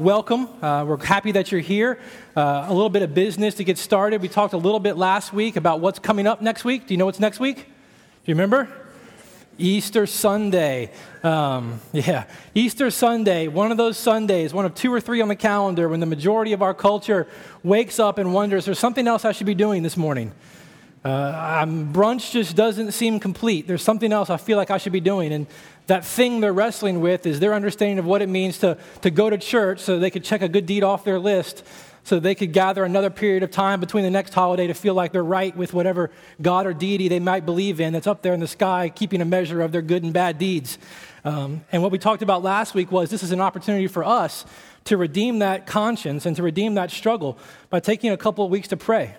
Welcome. Uh, we're happy that you're here. Uh, a little bit of business to get started. We talked a little bit last week about what's coming up next week. Do you know what's next week? Do you remember? Easter Sunday. Um, yeah, Easter Sunday, one of those Sundays, one of two or three on the calendar when the majority of our culture wakes up and wonders, there's something else I should be doing this morning. Uh, brunch just doesn't seem complete. There's something else I feel like I should be doing. And that thing they're wrestling with is their understanding of what it means to, to go to church so they could check a good deed off their list, so they could gather another period of time between the next holiday to feel like they're right with whatever God or deity they might believe in that's up there in the sky, keeping a measure of their good and bad deeds. Um, and what we talked about last week was this is an opportunity for us to redeem that conscience and to redeem that struggle by taking a couple of weeks to pray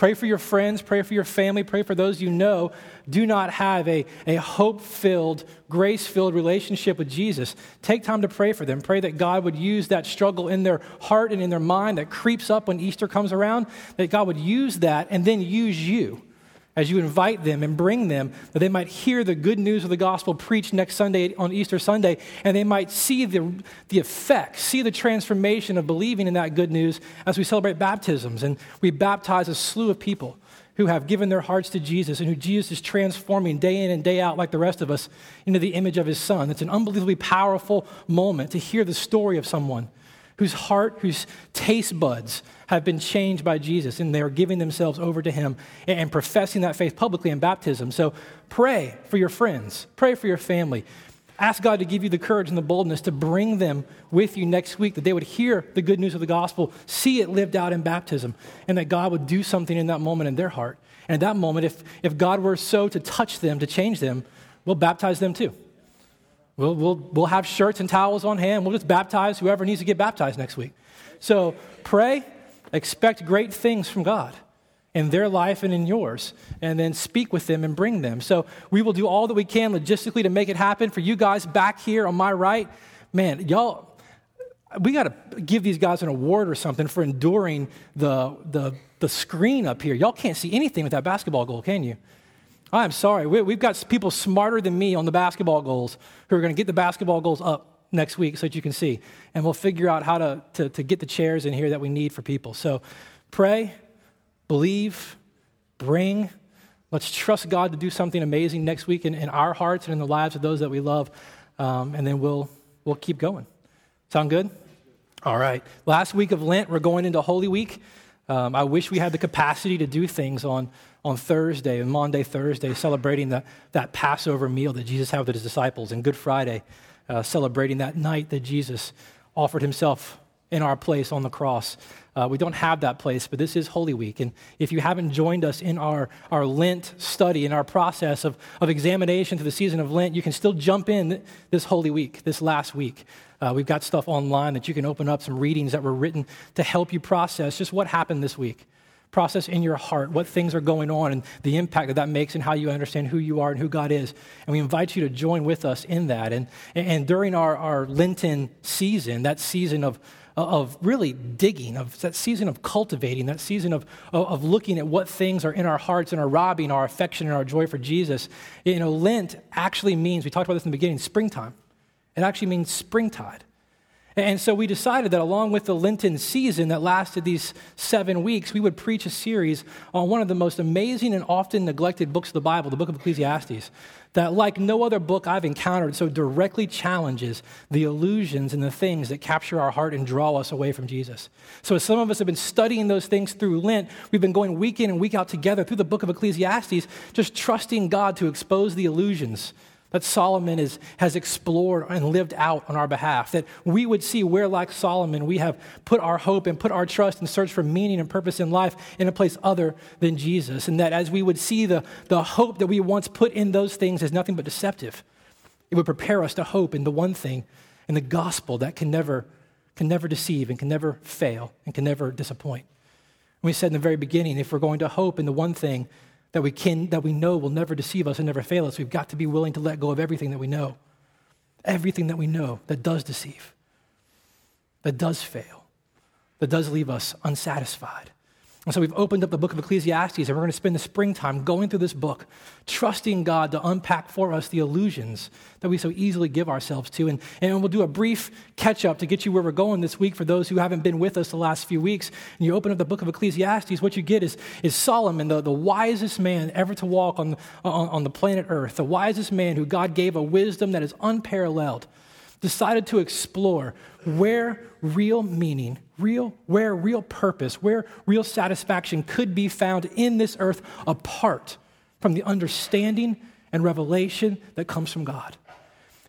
Pray for your friends, pray for your family, pray for those you know do not have a, a hope filled, grace filled relationship with Jesus. Take time to pray for them. Pray that God would use that struggle in their heart and in their mind that creeps up when Easter comes around, that God would use that and then use you as you invite them and bring them, that they might hear the good news of the gospel preached next Sunday on Easter Sunday, and they might see the, the effect, see the transformation of believing in that good news as we celebrate baptisms. And we baptize a slew of people who have given their hearts to Jesus and who Jesus is transforming day in and day out, like the rest of us, into the image of his son. It's an unbelievably powerful moment to hear the story of someone whose heart, whose taste buds have been changed by Jesus, and they are giving themselves over to Him and professing that faith publicly in baptism. So pray for your friends, pray for your family. Ask God to give you the courage and the boldness to bring them with you next week, that they would hear the good news of the gospel, see it lived out in baptism, and that God would do something in that moment in their heart. And at that moment, if, if God were so to touch them, to change them, we'll baptize them too. We'll, we'll, we'll have shirts and towels on hand. We'll just baptize whoever needs to get baptized next week. So pray, expect great things from God in their life and in yours, and then speak with them and bring them. So we will do all that we can logistically to make it happen. For you guys back here on my right, man, y'all, we got to give these guys an award or something for enduring the, the, the screen up here. Y'all can't see anything with that basketball goal, can you? I'm sorry. We, have got people smarter than me on the basketball goals who are going to get the basketball goals up next week so that you can see. And we'll figure out how to, to, to get the chairs in here that we need for people. So pray, believe, bring. Let's trust God to do something amazing next week in, in our hearts and in the lives of those that we love. Um, and then we'll, we'll keep going. Sound good? All right. Last week of Lent, we're going into Holy Week. Um, I wish we had the capacity to do things on on Thursday and Monday, Thursday, celebrating the, that Passover meal that Jesus had with his disciples, and Good Friday, uh, celebrating that night that Jesus offered himself in our place on the cross. Uh, we don't have that place, but this is Holy Week. And if you haven't joined us in our, our Lent study, in our process of, of examination to the season of Lent, you can still jump in this Holy Week, this last week. Uh, we've got stuff online that you can open up, some readings that were written to help you process just what happened this week process in your heart what things are going on and the impact that that makes and how you understand who you are and who God is. And we invite you to join with us in that. And, and during our, our Lenten season, that season of, of really digging, of that season of cultivating, that season of, of looking at what things are in our hearts and are robbing our affection and our joy for Jesus, you know, Lent actually means, we talked about this in the beginning, springtime. It actually means springtide. And so we decided that along with the Lenten season that lasted these seven weeks, we would preach a series on one of the most amazing and often neglected books of the Bible, the book of Ecclesiastes, that, like no other book I've encountered, so directly challenges the illusions and the things that capture our heart and draw us away from Jesus. So, as some of us have been studying those things through Lent, we've been going week in and week out together through the book of Ecclesiastes, just trusting God to expose the illusions that Solomon is, has explored and lived out on our behalf. That we would see where, like Solomon, we have put our hope and put our trust and search for meaning and purpose in life in a place other than Jesus. And that as we would see the, the hope that we once put in those things as nothing but deceptive, it would prepare us to hope in the one thing, in the gospel that can never, can never deceive and can never fail and can never disappoint. we said in the very beginning, if we're going to hope in the one thing, that we can that we know will never deceive us and never fail us. We've got to be willing to let go of everything that we know. Everything that we know that does deceive, that does fail, that does leave us unsatisfied. And so we've opened up the book of Ecclesiastes, and we're going to spend the springtime going through this book, trusting God to unpack for us the illusions that we so easily give ourselves to. And, and we'll do a brief catch up to get you where we're going this week for those who haven't been with us the last few weeks. And you open up the book of Ecclesiastes, what you get is, is Solomon, the, the wisest man ever to walk on, on, on the planet Earth, the wisest man who God gave a wisdom that is unparalleled decided to explore where real meaning, real, where real purpose, where real satisfaction could be found in this earth apart from the understanding and revelation that comes from God.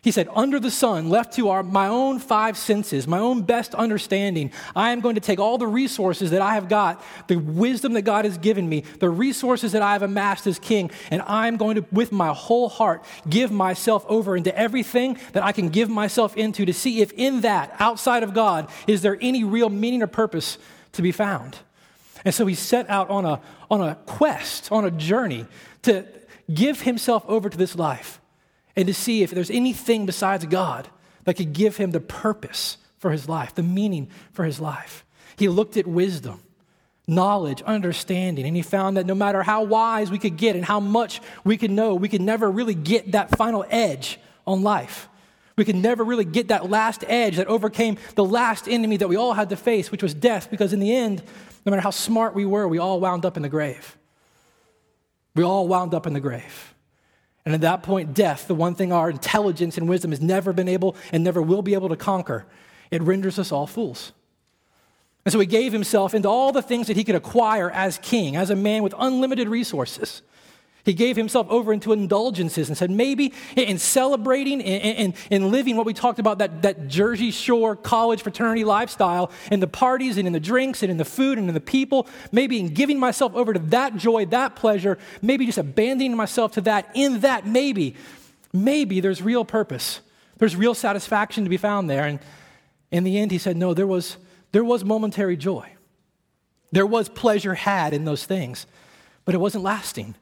He said, Under the sun, left to our, my own five senses, my own best understanding, I am going to take all the resources that I have got, the wisdom that God has given me, the resources that I have amassed as king, and I'm going to, with my whole heart, give myself over into everything that I can give myself into to see if in that, outside of God, is there any real meaning or purpose to be found. And so he set out on a, on a quest, on a journey to give himself over to this life and to see if there's anything besides God that could give him the purpose for his life, the meaning for his life. He looked at wisdom, knowledge, understanding, and he found that no matter how wise we could get and how much we could know, we could never really get that final edge on life. We could never really get that last edge that overcame the last enemy that we all had to face, which was death, because in the end, no matter how smart we were, we all wound up in the grave. We all wound up in the grave. And at that point, death, the one thing our intelligence and wisdom has never been able and never will be able to conquer, it renders us all fools. And so he gave himself into all the things that he could acquire as king, as a man with unlimited resources. He gave himself over into indulgences and said, maybe in celebrating and, and, living what we talked about, that, that Jersey Shore college fraternity lifestyle, in the parties and in the drinks and in the food and in the people, maybe in giving myself over to that joy, that pleasure, maybe just abandoning myself to that, in that, maybe, maybe there's real purpose. There's real satisfaction to be found there. And in the end, he said, no, there was, there was momentary joy. There was pleasure had in those things, but it wasn't lasting.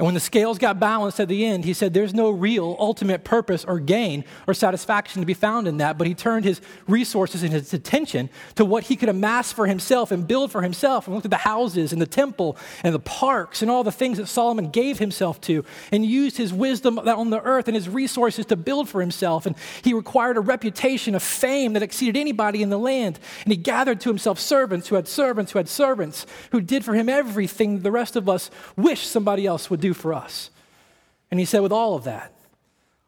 And when the scales got balanced at the end, he said, There's no real ultimate purpose or gain or satisfaction to be found in that. But he turned his resources and his attention to what he could amass for himself and build for himself. And looked at the houses and the temple and the parks and all the things that Solomon gave himself to and used his wisdom on the earth and his resources to build for himself. And he required a reputation of fame that exceeded anybody in the land. And he gathered to himself servants who had servants who had servants who did for him everything the rest of us wish somebody else would do do for us. And he said, with all of that,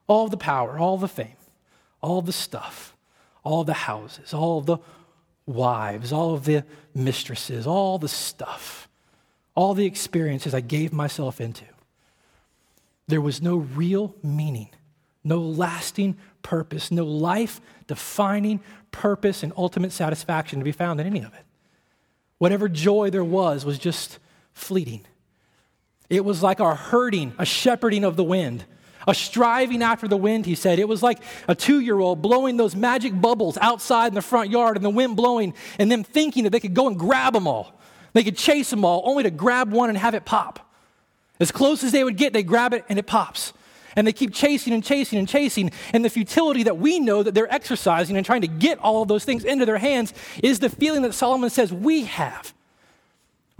all of the power, all the fame, all the stuff, all the houses, all the wives, all of the mistresses, all the stuff, all the experiences I gave myself into, there was no real meaning, no lasting purpose, no life defining purpose and ultimate satisfaction to be found in any of it. Whatever joy there was was just fleeting. It was like a herding, a shepherding of the wind, a striving after the wind, he said. It was like a two year old blowing those magic bubbles outside in the front yard and the wind blowing, and them thinking that they could go and grab them all. They could chase them all, only to grab one and have it pop. As close as they would get, they grab it and it pops. And they keep chasing and chasing and chasing. And the futility that we know that they're exercising and trying to get all of those things into their hands is the feeling that Solomon says we have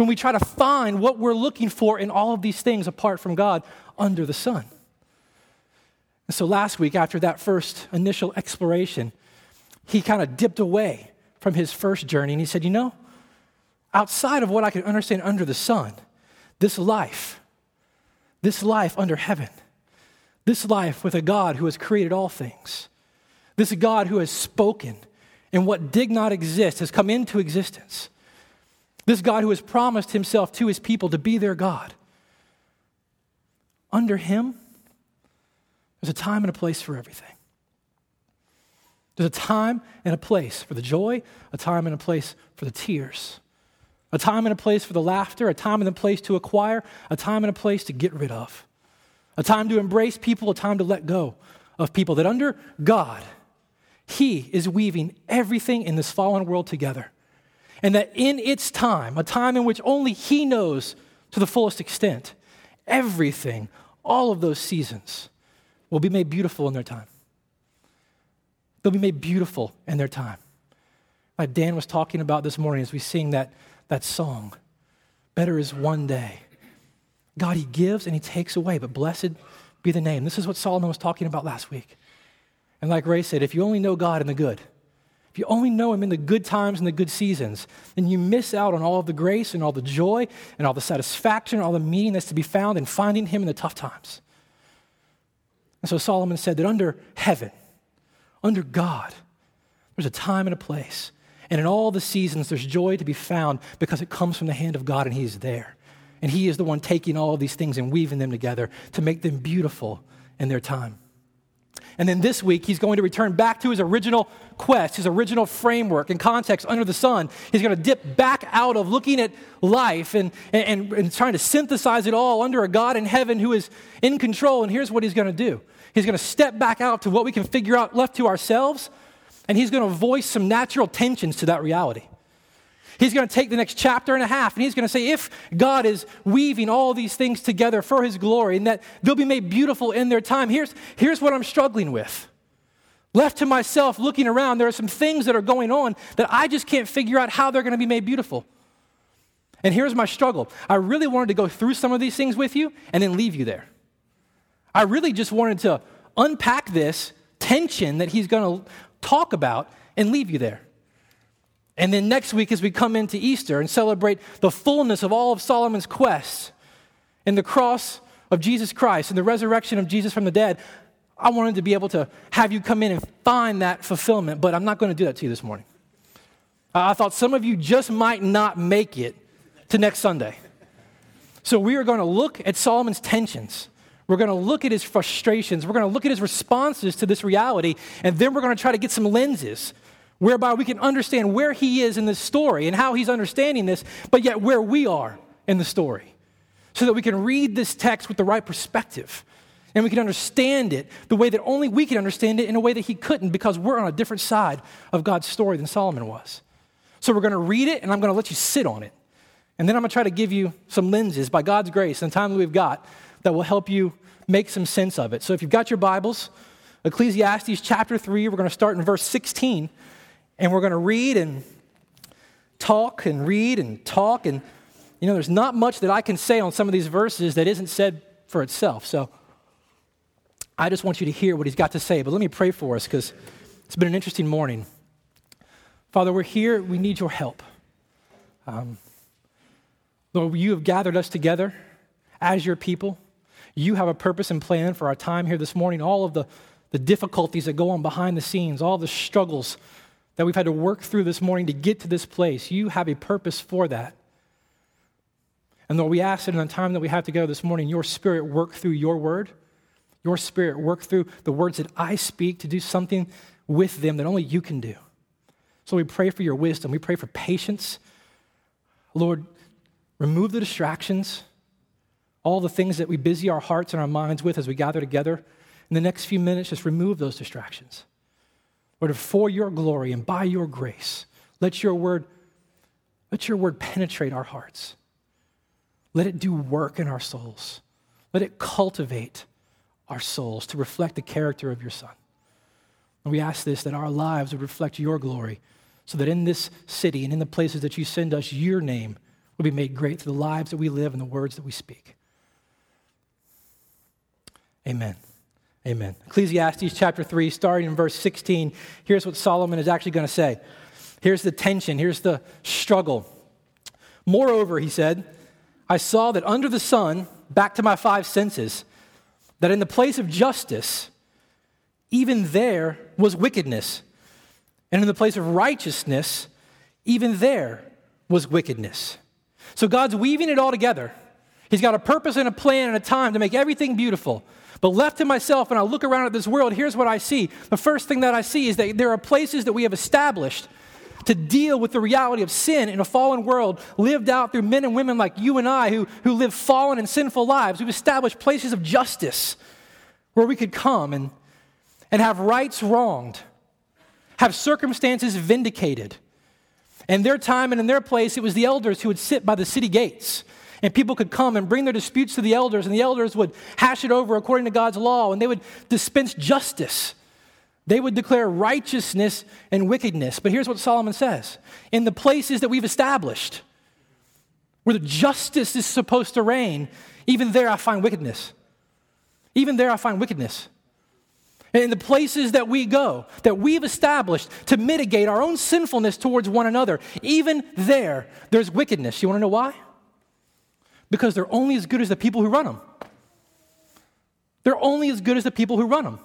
when we try to find what we're looking for in all of these things apart from God under the sun. And so last week, after that first initial exploration, he kind of dipped away from his first journey and he said, You know, outside of what I can understand under the sun, this life, this life under heaven, this life with a God who has created all things, this God who has spoken, and what did not exist has come into existence. This God who has promised himself to his people to be their God. Under him, there's a time and a place for everything. There's a time and a place for the joy, a time and a place for the tears, a time and a place for the laughter, a time and a place to acquire, a time and a place to get rid of, a time to embrace people, a time to let go of people. That under God, He is weaving everything in this fallen world together and that in its time, a time in which only He knows to the fullest extent, everything, all of those seasons will be made beautiful in their time. They'll be made beautiful in their time. like Dan was talking about this morning as we sing that, that song. Better is one day. God, He gives and He takes away, but blessed be the name. This is what Solomon was talking about last week. And like Ray said, if you only know God in the good, if you only know Him in the good times and the good seasons, then you miss out on all of the grace and all the joy and all the satisfaction and all the meaning that's to be found in finding Him in the tough times. And so Solomon said that under heaven, under God, there's a time and a place. And in all the seasons, there's joy to be found because it comes from the hand of God and He is there. And He is the one taking all of these things and weaving them together to make them beautiful in their time. And then this week, he's going to return back to his original quest, his original framework and context under the sun. He's going to dip back out of looking at life and, and, and trying to synthesize it all under a God in heaven who is in control. And here's what he's going to do he's going to step back out to what we can figure out left to ourselves, and he's going to voice some natural tensions to that reality. He's going to take the next chapter and a half and he's going to say, if God is weaving all these things together for his glory and that they'll be made beautiful in their time, here's, here's what I'm struggling with. Left to myself, looking around, there are some things that are going on that I just can't figure out how they're going to be made beautiful. And here's my struggle I really wanted to go through some of these things with you and then leave you there. I really just wanted to unpack this tension that he's going to talk about and leave you there. And then next week, as we come into Easter and celebrate the fullness of all of Solomon's quests and the cross of Jesus Christ and the resurrection of Jesus from the dead, I wanted to be able to have you come in and find that fulfillment, but I'm not going to do that to you this morning. I thought some of you just might not make it to next Sunday. So we are going to look at Solomon's tensions. We're going to look at his frustrations. We're going to look at his responses to this reality. And then we're going to try to get some lenses whereby we can understand where he is in this story and how he's understanding this, but yet where we are in the story. So that we can read this text with the right perspective and we can understand it the way that only we can understand it in a way that he couldn't because we're on a different side of God's story than Solomon was. So we're going to read it and I'm going to let you sit on it. And then I'm going to try to give you some lenses by God's grace and the time that we've got that will help you make some sense of it. So if you've got your Bibles, Ecclesiastes chapter 3, we're going to start in verse 16 and we're going to read and talk and read and talk. And, you know, there's not much that I can say on some of these verses that isn't said for itself. So I just want you to hear what he's got to say. But let me pray for us because it's been an interesting morning. Father, we're here. We need your help. Um, Lord, you have gathered us together as your people. You have a purpose and plan for our time here this morning. All of the, the difficulties that go on behind the scenes, all the struggles that we've had to work through this morning to get to this place. You have a purpose for that. And Lord, we ask that in the time that we have together this morning, your spirit work through your word, your spirit work through the words that I speak to do something with them that only you can do. So we pray for your wisdom. We pray for patience. Lord, remove the distractions, all the things that we busy our hearts and our minds with as we gather together. In the next few minutes, just remove those distractions. Lord, for your glory and by your grace, let your word, let your word penetrate our hearts. Let it do work in our souls. Let it cultivate our souls to reflect the character of your Son. And we ask this that our lives would reflect your glory, so that in this city and in the places that you send us, your name will be made great through the lives that we live and the words that we speak. Amen. Amen. Ecclesiastes chapter 3, starting in verse 16, here's what Solomon is actually going to say. Here's the tension, here's the struggle. Moreover, he said, I saw that under the sun, back to my five senses, that in the place of justice, even there was wickedness. And in the place of righteousness, even there was wickedness. So God's weaving it all together. He's got a purpose and a plan and a time to make everything beautiful. But left to myself, and I look around at this world, here's what I see. The first thing that I see is that there are places that we have established to deal with the reality of sin in a fallen world lived out through men and women like you and I who, who live fallen and sinful lives. We've established places of justice where we could come and, and have rights wronged, have circumstances vindicated. In their time and in their place, it was the elders who would sit by the city gates and people could come and bring their disputes to the elders, and the elders would hash it over according to God's law, and they would dispense justice. They would declare righteousness and wickedness. But here's what Solomon says In the places that we've established, where the justice is supposed to reign, even there I find wickedness. Even there I find wickedness. And in the places that we go, that we've established to mitigate our own sinfulness towards one another, even there, there's wickedness. You want to know why? Because they're only as good as the people who run them. They're only as good as the people who run them.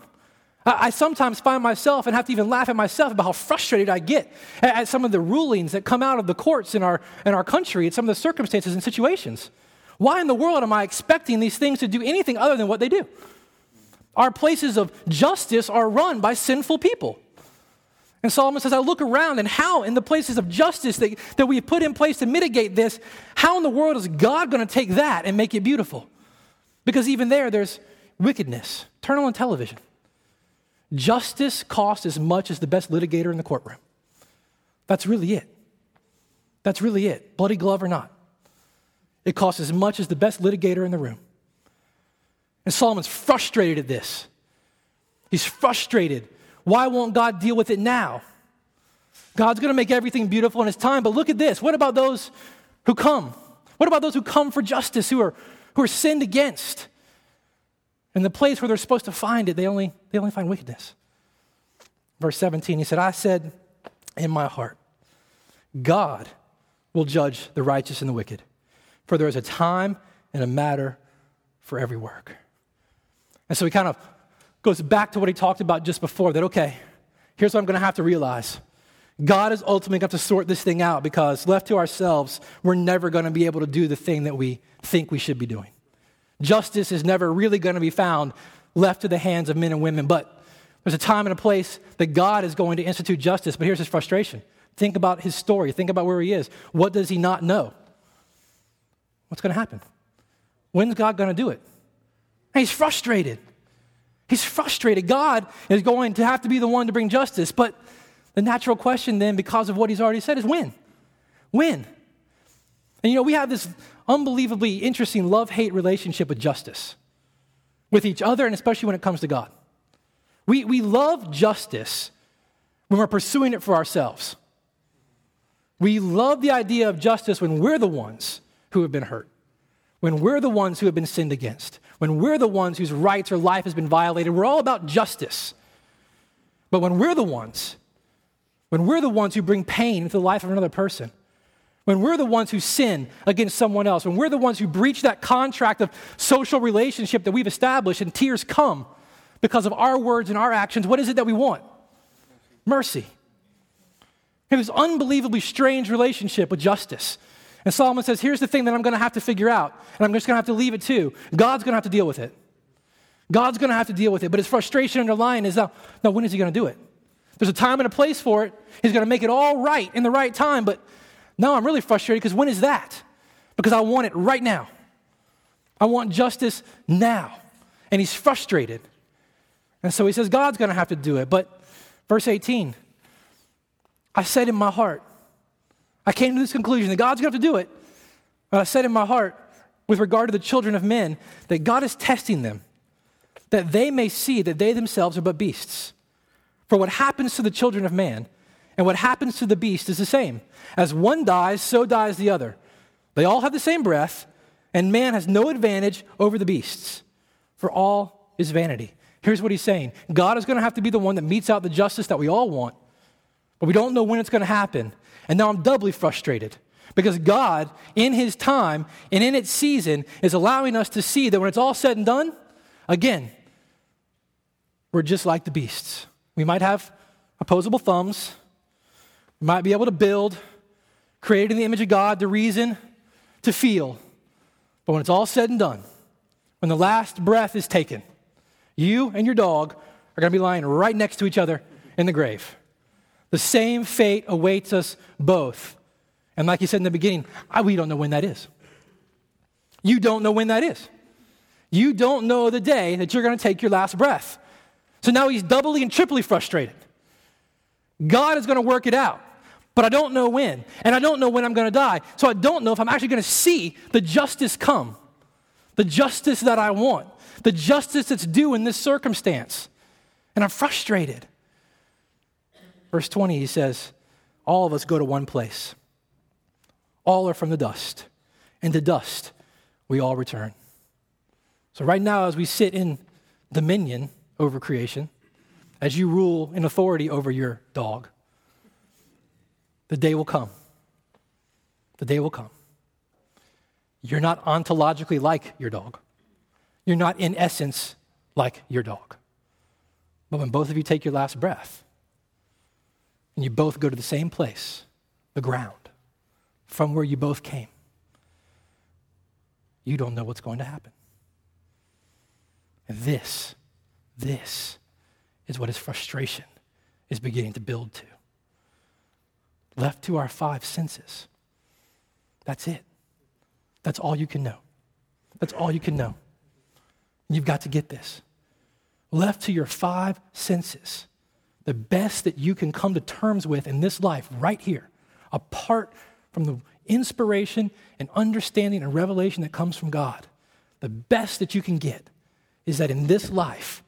I, I sometimes find myself and have to even laugh at myself about how frustrated I get at, at some of the rulings that come out of the courts in our, in our country, and some of the circumstances and situations. Why in the world am I expecting these things to do anything other than what they do? Our places of justice are run by sinful people. And Solomon says, I look around and how, in the places of justice that, that we've put in place to mitigate this, how in the world is God going to take that and make it beautiful? Because even there, there's wickedness. Turn on television. Justice costs as much as the best litigator in the courtroom. That's really it. That's really it, bloody glove or not. It costs as much as the best litigator in the room. And Solomon's frustrated at this. He's frustrated. Why won't God deal with it now? God's going to make everything beautiful in His time, but look at this. What about those who come? What about those who come for justice, who are, who are sinned against? In the place where they're supposed to find it, they only, they only find wickedness. Verse 17, he said, I said in my heart, God will judge the righteous and the wicked, for there is a time and a matter for every work. And so we kind of goes back to what he talked about just before that, okay, here's what I'm going to have to realize. God is ultimately going to have to sort this thing out because left to ourselves, we're never going to be able to do the thing that we think we should be doing. Justice is never really going to be found left to the hands of men and women, but there's a time and a place that God is going to institute justice. But here's his frustration. Think about his story. Think about where he is. What does he not know? What's going to happen? When's God going to do it? And he's frustrated. He's frustrated. God is going to have to be the one to bring justice. But the natural question then, because of what he's already said, is when? When? And you know, we have this unbelievably interesting love hate relationship with justice, with each other, and especially when it comes to God. We, we love justice when we're pursuing it for ourselves. We love the idea of justice when we're the ones who have been hurt, when we're the ones who have been sinned against, when we're the ones whose rights or life has been violated. We're all about justice. But when we're the ones, when we're the ones who bring pain into the life of another person, when we're the ones who sin against someone else, when we're the ones who breach that contract of social relationship that we've established and tears come because of our words and our actions, what is it that we want? Mercy. We have this unbelievably strange relationship with justice. And Solomon says, here's the thing that I'm going to have to figure out, and I'm just going to have to leave it to. God's going to have to deal with it. God's going to have to deal with it. But his frustration underlying is now, when is he going to do it? There's a time and a place for it. He's going to make it all right in the right time, but now I'm really frustrated because when is that? Because I want it right now. I want justice now. And he's frustrated. And so he says, God's going to have to do it. But verse 18, I said in my heart, I came to this conclusion that God's going to have to do it. I said in my heart, with regard to the children of men, that God is testing them, that they may see that they themselves are but beasts. For what happens to the children of man and what happens to the beast is the same. As one dies, so dies the other. They all have the same breath, and man has no advantage over the beasts, for all is vanity. Here's what he's saying God is going to have to be the one that metes out the justice that we all want, but we don't know when it's going to happen. And now I'm doubly frustrated because God, in his time and in its season, is allowing us to see that when it's all said and done, again, we're just like the beasts. We might have opposable thumbs, we might be able to build, created in the image of God, to reason, to feel. But when it's all said and done, when the last breath is taken, you and your dog are going to be lying right next to each other in the grave. The same fate awaits us both. And like you said in the beginning, I, we don't know when that is. You don't know when that is. You don't know the day that you're going to take your last breath. So now he's doubly and triply frustrated. God is going to work it out, but I don't know when. And I don't know when I'm going to die. So I don't know if I'm actually going to see the justice come, the justice that I want, the justice that's due in this circumstance. And I'm frustrated. Verse 20, he says, All of us go to one place. All are from the dust, and to dust we all return. So, right now, as we sit in dominion over creation, as you rule in authority over your dog, the day will come. The day will come. You're not ontologically like your dog. You're not, in essence, like your dog. But when both of you take your last breath and you both go to the same place, the ground, from where you both came, you don't know what's going to happen. And this, this is what his frustration is beginning to build to. Left to our five senses, that's it. That's all you can know. That's all you can know. You've got to get this. Left to your five senses, the best that you can come to terms with in this life, right here, apart from the inspiration and understanding and revelation that comes from God, the best that you can get is that in this life,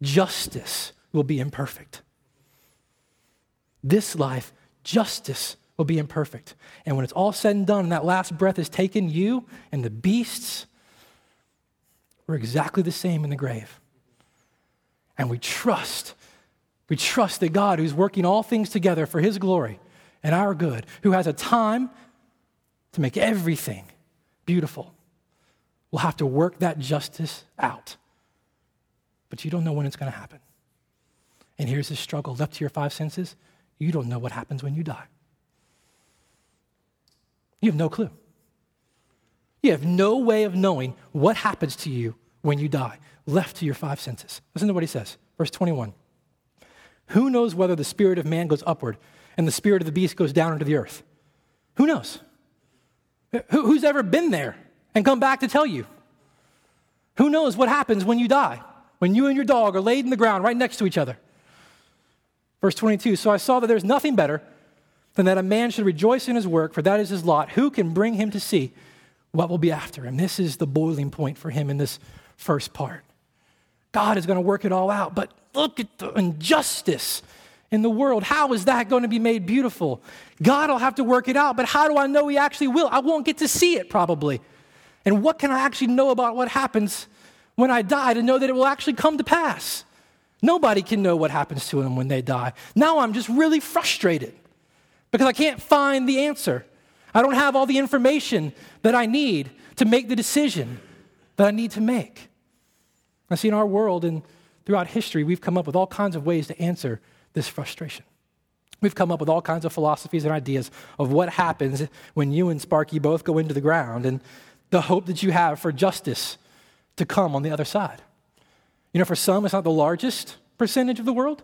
justice will be imperfect. This life, justice will be imperfect. And when it's all said and done, and that last breath is taken, you and the beasts we're exactly the same in the grave. And we trust, we trust that God, who's working all things together for his glory and our good, who has a time to make everything beautiful, will have to work that justice out. But you don't know when it's going to happen. And here's the struggle left to your five senses you don't know what happens when you die. You have no clue. You have no way of knowing what happens to you when you die, left to your five senses. Listen to what he says. Verse 21. Who knows whether the spirit of man goes upward and the spirit of the beast goes down into the earth? Who knows? Who's ever been there and come back to tell you? Who knows what happens when you die, when you and your dog are laid in the ground right next to each other? Verse 22 So I saw that there's nothing better than that a man should rejoice in his work, for that is his lot. Who can bring him to see what will be after him? This is the boiling point for him in this first part. God is going to work it all out, but look at the injustice in the world. How is that going to be made beautiful? God will have to work it out, but how do I know He actually will? I won't get to see it probably. And what can I actually know about what happens when I die to know that it will actually come to pass? Nobody can know what happens to them when they die. Now I'm just really frustrated because I can't find the answer. I don't have all the information that I need to make the decision that I need to make. I see in our world and throughout history, we've come up with all kinds of ways to answer this frustration. We've come up with all kinds of philosophies and ideas of what happens when you and Sparky both go into the ground and the hope that you have for justice to come on the other side. You know, for some, it's not the largest percentage of the world,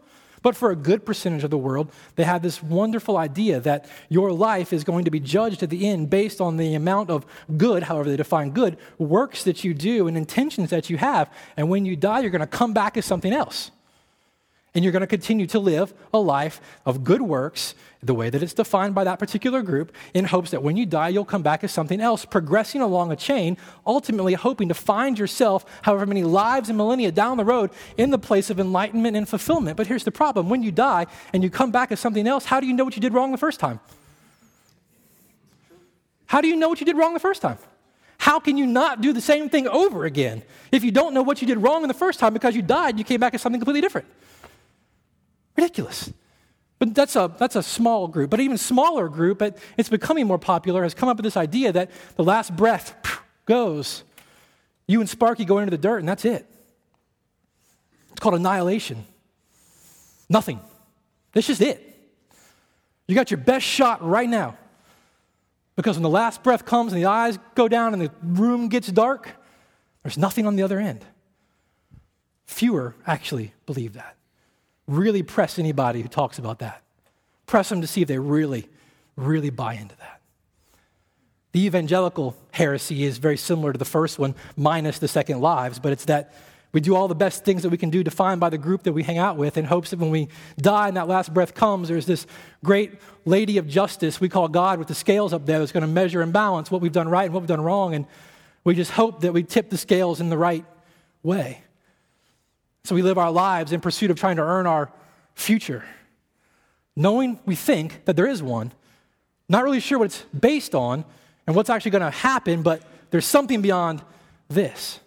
but for a good percentage of the world, they have this wonderful idea that your life is going to be judged at the end based on the amount of good, however they define good, works that you do and intentions that you have. And when you die, you're going to come back as something else. And you're going to continue to live a life of good works the way that it's defined by that particular group in hopes that when you die, you'll come back as something else, progressing along a chain, ultimately hoping to find yourself, however many lives and millennia down the road, in the place of enlightenment and fulfillment. But here's the problem when you die and you come back as something else, how do you know what you did wrong the first time? How do you know what you did wrong the first time? How can you not do the same thing over again if you don't know what you did wrong in the first time because you died, and you came back as something completely different? Ridiculous. But that's a, that's a small group. But even smaller group, but it's becoming more popular, has come up with this idea that the last breath goes. You and Sparky go into the dirt, and that's it. It's called annihilation. Nothing. That's just it. You got your best shot right now. Because when the last breath comes and the eyes go down and the room gets dark, there's nothing on the other end. Fewer actually believe that really press anybody who talks about that. Press them to see if they really, really buy into that. The evangelical heresy is very similar to the first one, minus the second lives, but it's that we do all the best things that we can do defined by the group that we hang out with in hopes that when we die and that last breath comes, there's this great lady of justice we call God with the scales up there that's going to measure and balance what we've done right and what we've done wrong. And we just hope that we tip the scales in the right way. So we live our lives in pursuit of trying to earn our future. knowing we think that there is one, not really sure what it's based on and what's actually going to happen, but there's something beyond this.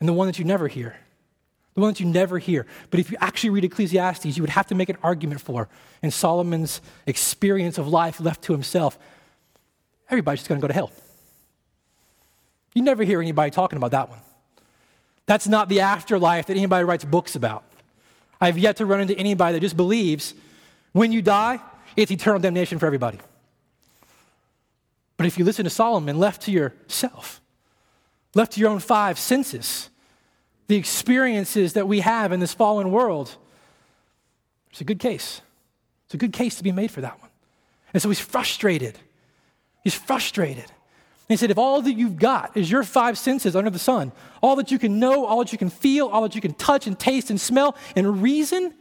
And the one that you never hear. The one that you never hear. But if you actually read Ecclesiastes, you would have to make an argument for. And Solomon's experience of life left to himself, everybody's just going to go to hell. You never hear anybody talking about that one. That's not the afterlife that anybody writes books about. I've yet to run into anybody that just believes when you die, it's eternal damnation for everybody. But if you listen to Solomon, left to yourself, left to your own five senses, the experiences that we have in this fallen world, it's a good case. It's a good case to be made for that one. And so he's frustrated. He's frustrated. He said, if all that you've got is your five senses under the sun, all that you can know, all that you can feel, all that you can touch and taste and smell and reason,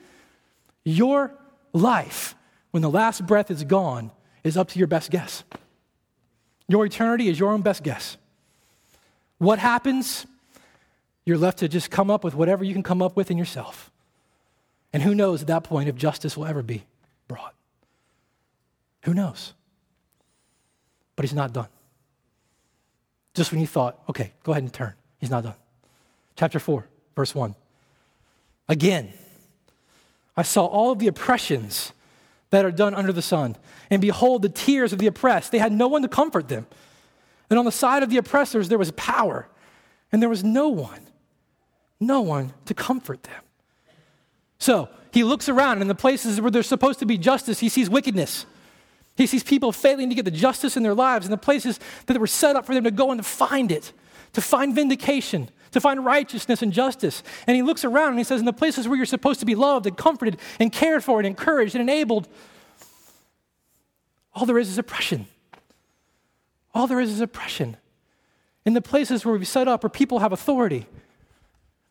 your life, when the last breath is gone, is up to your best guess. Your eternity is your own best guess. What happens? You're left to just come up with whatever you can come up with in yourself. And who knows at that point if justice will ever be brought? Who knows? But he's not done. Just when you thought, okay, go ahead and turn, he's not done. Chapter 4, verse 1. Again, I saw all of the oppressions that are done under the sun. And behold, the tears of the oppressed. They had no one to comfort them. And on the side of the oppressors, there was power, and there was no one, no one to comfort them. So he looks around, and in the places where there's supposed to be justice, he sees wickedness. He sees people failing to get the justice in their lives, in the places that were set up for them to go and to find it, to find vindication, to find righteousness and justice. And he looks around and he says, In the places where you're supposed to be loved and comforted and cared for and encouraged and enabled, all there is is oppression. All there is is oppression. In the places where we've set up where people have authority,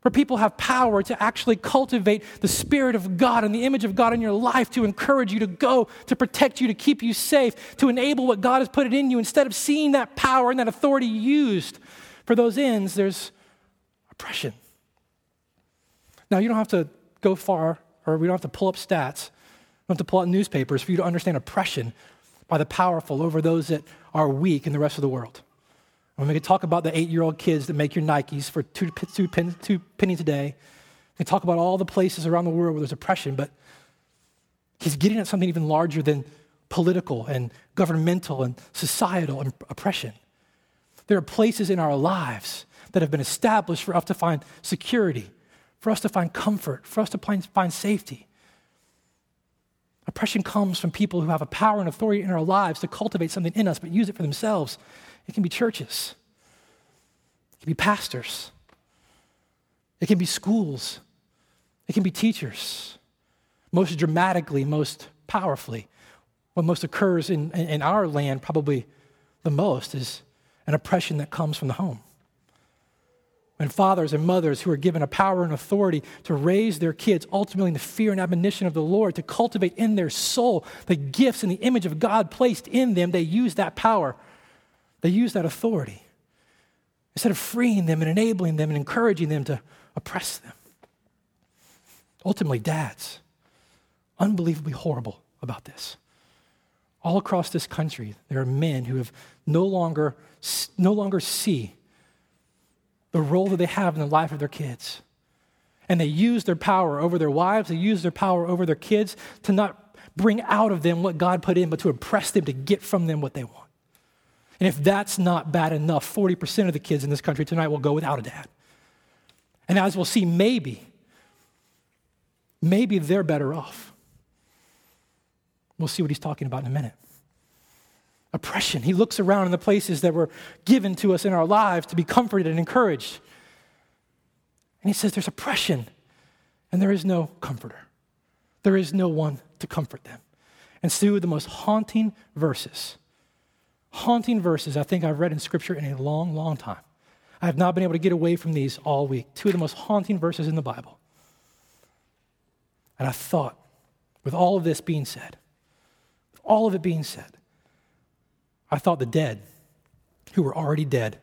where people have power to actually cultivate the Spirit of God and the image of God in your life to encourage you to go, to protect you, to keep you safe, to enable what God has put it in you. Instead of seeing that power and that authority used for those ends, there's oppression. Now, you don't have to go far, or we don't have to pull up stats, we don't have to pull out newspapers for you to understand oppression by the powerful over those that are weak in the rest of the world. When we can talk about the eight year old kids that make your Nikes for two, two, pen, two pennies a day, we can talk about all the places around the world where there's oppression, but he's getting at something even larger than political and governmental and societal oppression. There are places in our lives that have been established for us to find security, for us to find comfort, for us to find, find safety. Oppression comes from people who have a power and authority in our lives to cultivate something in us but use it for themselves. It can be churches, it can be pastors, it can be schools, it can be teachers. Most dramatically, most powerfully, what most occurs in, in our land, probably the most, is an oppression that comes from the home. When fathers and mothers who are given a power and authority to raise their kids ultimately in the fear and admonition of the Lord, to cultivate in their soul the gifts and the image of God placed in them, they use that power, they use that authority instead of freeing them and enabling them and encouraging them to oppress them. Ultimately, dads, unbelievably horrible about this. All across this country, there are men who have no longer, no longer see the role that they have in the life of their kids. And they use their power over their wives, they use their power over their kids to not bring out of them what God put in, but to oppress them to get from them what they want. And if that's not bad enough, 40% of the kids in this country tonight will go without a dad. And as we'll see, maybe, maybe they're better off. We'll see what he's talking about in a minute oppression. He looks around in the places that were given to us in our lives to be comforted and encouraged. And he says, There's oppression, and there is no comforter. There is no one to comfort them. And of the most haunting verses, haunting verses I think I've read in Scripture in a long, long time. I have not been able to get away from these all week. Two of the most haunting verses in the Bible. And I thought, with all of this being said, with all of it being said, I thought the dead, who were already dead,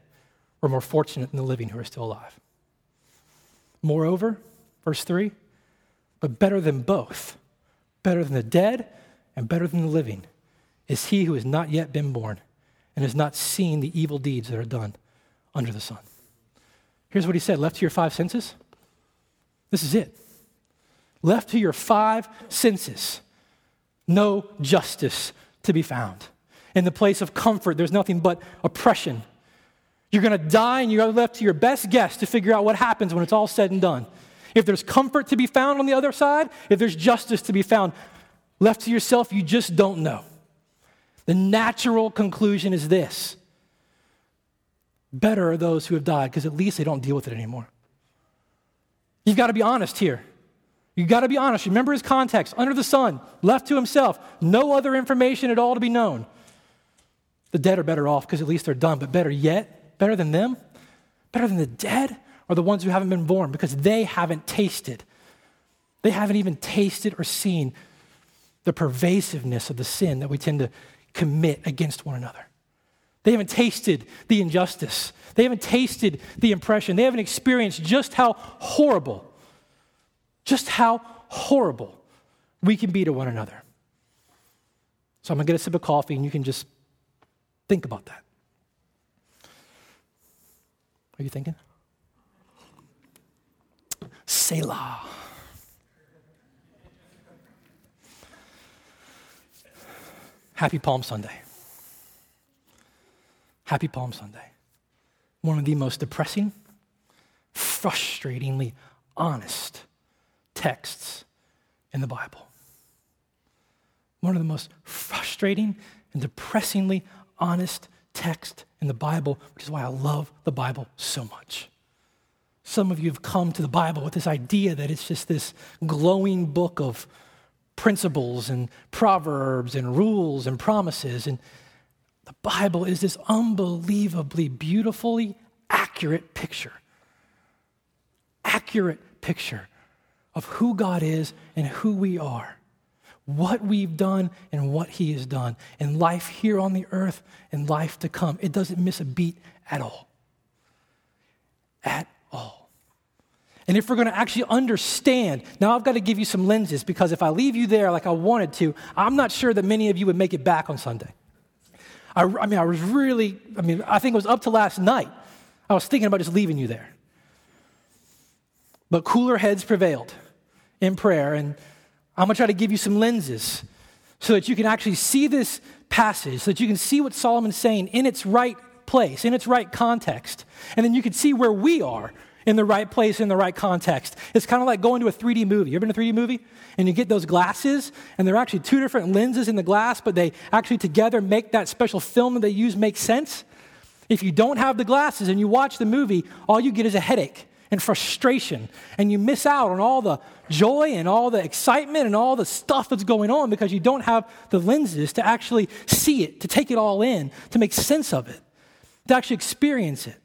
were more fortunate than the living who are still alive. Moreover, verse 3, but better than both, better than the dead and better than the living is he who has not yet been born and has not seen the evil deeds that are done under the sun. Here's what he said left to your five senses. This is it. Left to your five senses, no justice to be found. In the place of comfort, there's nothing but oppression. You're going to die, and you're left to your best guess to figure out what happens when it's all said and done. If there's comfort to be found on the other side, if there's justice to be found, left to yourself, you just don't know. The natural conclusion is this better are those who have died because at least they don't deal with it anymore. You've got to be honest here. You've got to be honest. Remember his context under the sun, left to himself, no other information at all to be known. The dead are better off because at least they're done, but better yet, better than them, better than the dead are the ones who haven't been born because they haven't tasted. They haven't even tasted or seen the pervasiveness of the sin that we tend to commit against one another. They haven't tasted the injustice. They haven't tasted the impression. They haven't experienced just how horrible, just how horrible we can be to one another. So I'm going to get a sip of coffee and you can just think about that. Are you thinking? Selah. Happy Palm Sunday. Happy Palm Sunday. One of the most depressing, frustratingly honest texts in the Bible. One of the most frustrating and depressingly honest texts in the Bible, which is why I love the Bible so much. Some of you have come to the Bible with this idea that it's just this glowing book of principles and proverbs and rules and promises. And the Bible is this unbelievably beautifully accurate picture. Accurate picture of who God is and who we are, what we've done and what He has done and life here on the earth and life to come. It doesn't miss a beat at all. At all. And if we're going to actually understand, now I've got to give you some lenses because if I leave you there like I wanted to, I'm not sure that many of you would make it back on Sunday. I, I mean, I was really, I mean, I think it was up to last night. I was thinking about just leaving you there. But cooler heads prevailed in prayer, and I'm going to try to give you some lenses so that you can actually see this passage, so that you can see what Solomon's saying in its right place, in its right context, and then you can see where we are in the right place, in the right context. It's kind of like going to a 3D movie. You ever been to a 3D movie? And you get those glasses, and they're actually two different lenses in the glass, but they actually together make that special film that they use make sense. If you don't have the glasses and you watch the movie, all you get is a headache and frustration, and you miss out on all the joy and all the excitement and all the stuff that's going on because you don't have the lenses to actually see it, to take it all in, to make sense of it, to actually experience it.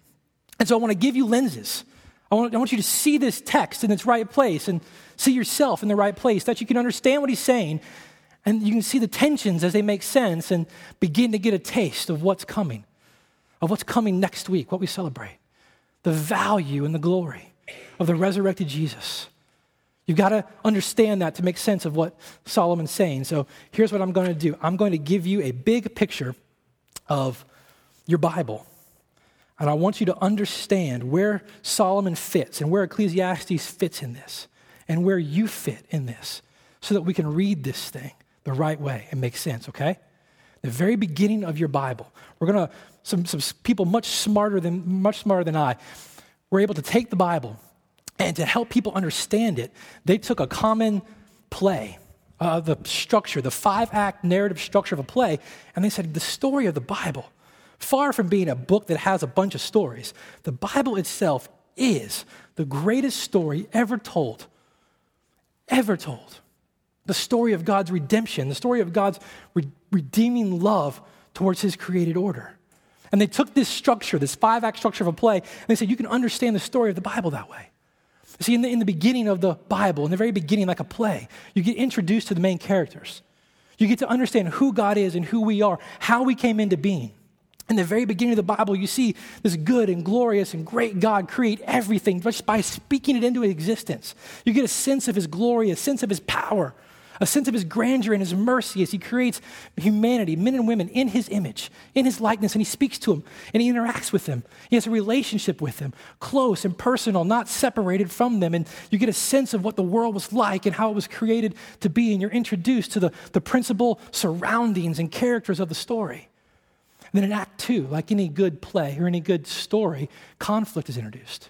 And so I want to give you lenses. I want, I want you to see this text in its right place and see yourself in the right place, that you can understand what he's saying and you can see the tensions as they make sense and begin to get a taste of what's coming, of what's coming next week, what we celebrate, the value and the glory of the resurrected Jesus. You've got to understand that to make sense of what Solomon's saying. So here's what I'm going to do I'm going to give you a big picture of your Bible. And I want you to understand where Solomon fits and where Ecclesiastes fits in this and where you fit in this so that we can read this thing the right way and make sense, okay? The very beginning of your Bible. We're to, some, some people much smarter than, much smarter than I, were able to take the Bible and to help people understand it, they took a common play, uh, the structure, the five act narrative structure of a play, and they said the story of the Bible Far from being a book that has a bunch of stories, the Bible itself is the greatest story ever told. Ever told. The story of God's redemption, the story of God's re- redeeming love towards his created order. And they took this structure, this five act structure of a play, and they said, you can understand the story of the Bible that way. See, in the, in the beginning of the Bible, in the very beginning, like a play, you get introduced to the main characters. You get to understand who God is and who we are, how we came into being. In the very beginning of the Bible, you see this good and glorious and great God create everything just by speaking it into existence. You get a sense of his glory, a sense of his power, a sense of his grandeur and his mercy as he creates humanity, men and women, in his image, in his likeness, and he speaks to them and he interacts with them. He has a relationship with them, close and personal, not separated from them. And you get a sense of what the world was like and how it was created to be, and you're introduced to the, the principal surroundings and characters of the story. Then in Act Two, like any good play or any good story, conflict is introduced.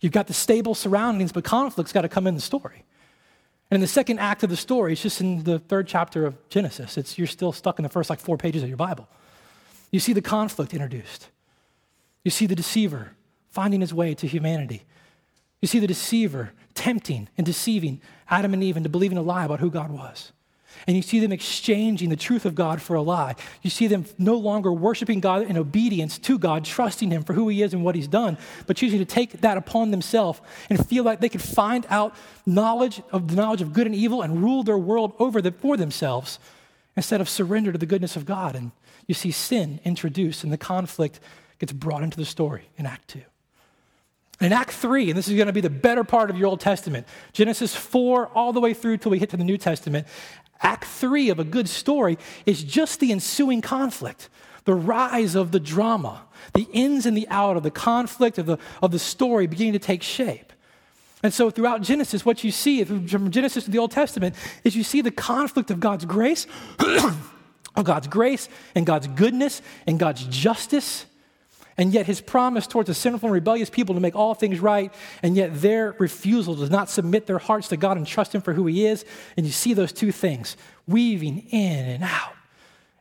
You've got the stable surroundings, but conflict's got to come in the story. And in the second act of the story it's just in the third chapter of Genesis. It's, you're still stuck in the first like four pages of your Bible. You see the conflict introduced. You see the deceiver finding his way to humanity. You see the deceiver tempting and deceiving Adam and Eve into believing a lie about who God was. And you see them exchanging the truth of God for a lie. You see them no longer worshiping God in obedience to God, trusting Him for who He is and what He's done, but choosing to take that upon themselves and feel like they could find out knowledge of the knowledge of good and evil and rule their world over for themselves instead of surrender to the goodness of God. And you see sin introduced, and the conflict gets brought into the story in Act 2. In Act 3, and this is going to be the better part of your Old Testament, Genesis 4 all the way through till we hit to the New Testament, Act three of a good story is just the ensuing conflict, the rise of the drama, the ins and the out of the conflict of the, of the story beginning to take shape. And so throughout Genesis, what you see from Genesis to the Old Testament is you see the conflict of God's grace, of God's grace and God's goodness and God's justice and yet his promise towards a sinful and rebellious people to make all things right, and yet their refusal does not submit their hearts to God and trust him for who he is. And you see those two things weaving in and out.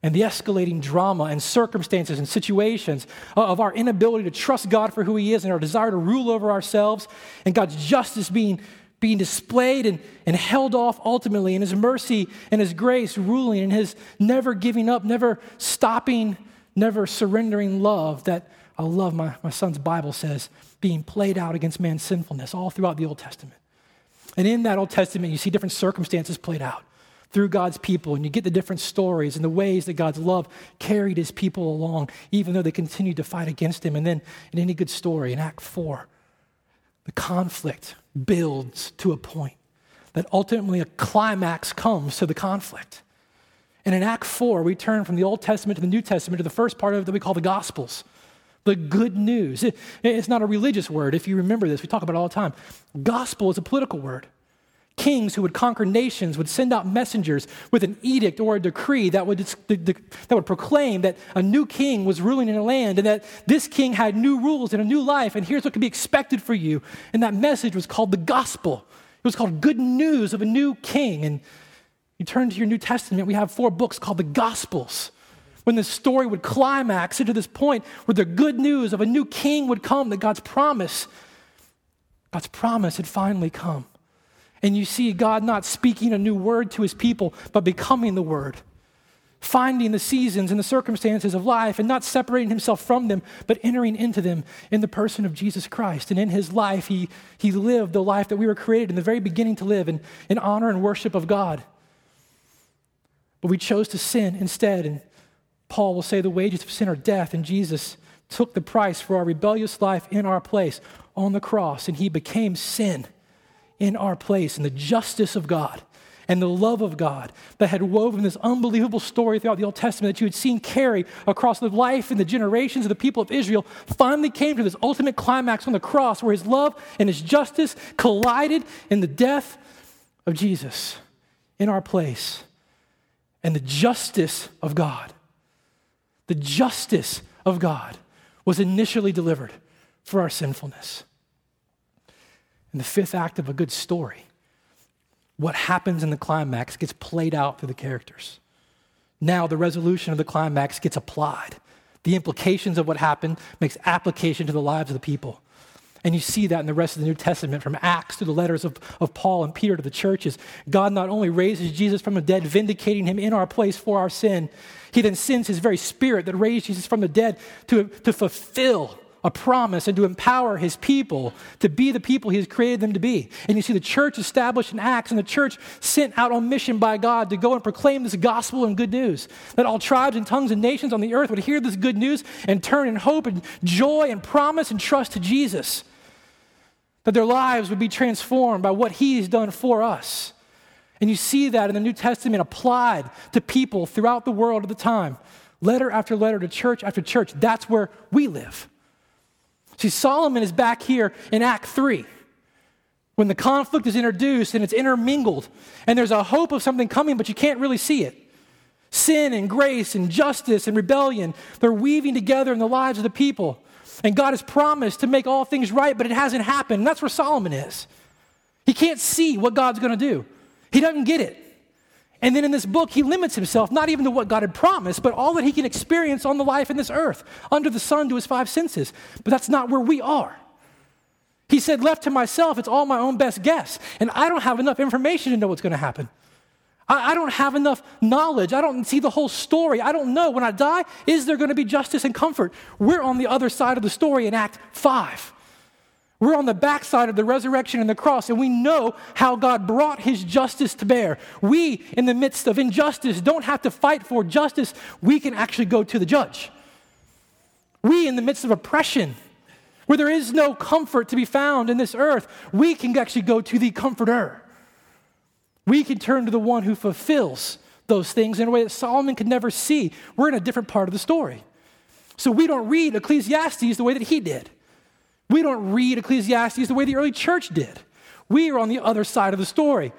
And the escalating drama and circumstances and situations of our inability to trust God for who He is and our desire to rule over ourselves, and God's justice being, being displayed and, and held off ultimately, and His mercy and His grace ruling, and His never giving up, never stopping, never surrendering love that I love my, my son's Bible says, being played out against man's sinfulness all throughout the Old Testament. And in that Old Testament, you see different circumstances played out through God's people, and you get the different stories and the ways that God's love carried his people along, even though they continued to fight against him. And then in any good story, in Act 4, the conflict builds to a point that ultimately a climax comes to the conflict. And in Act 4, we turn from the Old Testament to the New Testament to the first part of it that we call the Gospels the good news. It, it's not a religious word. If you remember this, we talk about it all the time. Gospel is a political word. Kings who would conquer nations would send out messengers with an edict or a decree that would, that would proclaim that a new king was ruling in a land and that this king had new rules and a new life, and here's what could be expected for you. And that message was called the gospel. It was called good news of a new king. And you turn to your New Testament, we have four books called the Gospels when the story would climax into this point where the good news of a new king would come, that God's promise, God's promise had finally come. And you see God not speaking a new word to his people, but becoming the word, finding the seasons and the circumstances of life and not separating himself from them, but entering into them in the person of Jesus Christ. And in his life, he, he lived the life that we were created in the very beginning to live in, in honor and worship of God. But we chose to sin instead. And Paul will say the wages of sin are death, and Jesus took the price for our rebellious life in our place on the cross, and he became sin in our place, and the justice of God and the love of God that had woven this unbelievable story throughout the Old Testament that you had seen carry across the life and the generations of the people of Israel finally came to this ultimate climax on the cross where his love and his justice collided in the death of Jesus in our place and the justice of God the justice of God was initially delivered for our sinfulness. And the fifth act of a good story, what happens in the climax gets played out through the characters. Now the resolution of the climax gets applied. The implications of what happened makes application to the lives of the people. And you see that in the rest of the New Testament, from Acts to the letters of, of Paul and Peter to the churches. God not only raises Jesus from the dead, vindicating him in our place for our sin, he then sends his very spirit that raised Jesus from the dead to, to fulfill a promise and to empower his people to be the people he has created them to be. And you see the church established in Acts and the church sent out on mission by God to go and proclaim this gospel and good news. That all tribes and tongues and nations on the earth would hear this good news and turn in hope and joy and promise and trust to Jesus. That their lives would be transformed by what he's done for us. And you see that in the New Testament applied to people throughout the world at the time. Letter after letter to church after church. That's where we live. See, Solomon is back here in Act 3 when the conflict is introduced and it's intermingled, and there's a hope of something coming, but you can't really see it. Sin and grace and justice and rebellion, they're weaving together in the lives of the people. And God has promised to make all things right, but it hasn't happened. And that's where Solomon is. He can't see what God's going to do, he doesn't get it. And then in this book, he limits himself not even to what God had promised, but all that he can experience on the life in this earth, under the sun to his five senses. But that's not where we are. He said, left to myself, it's all my own best guess. And I don't have enough information to know what's going to happen. I, I, don't have enough knowledge. I don't see the whole story. I don't know when I die, is there going to be justice and comfort? We're on the other side of the story in Act 5. We're on the backside of the resurrection and the cross, and we know how God brought his justice to bear. We, in the midst of injustice, don't have to fight for justice. We can actually go to the judge. We, in the midst of oppression, where there is no comfort to be found in this earth, we can actually go to the comforter. We can turn to the one who fulfills those things in a way that Solomon could never see. We're in a different part of the story. So we don't read Ecclesiastes the way that he did. We don't read Ecclesiastes the way the early church did. We are on the other side of the story.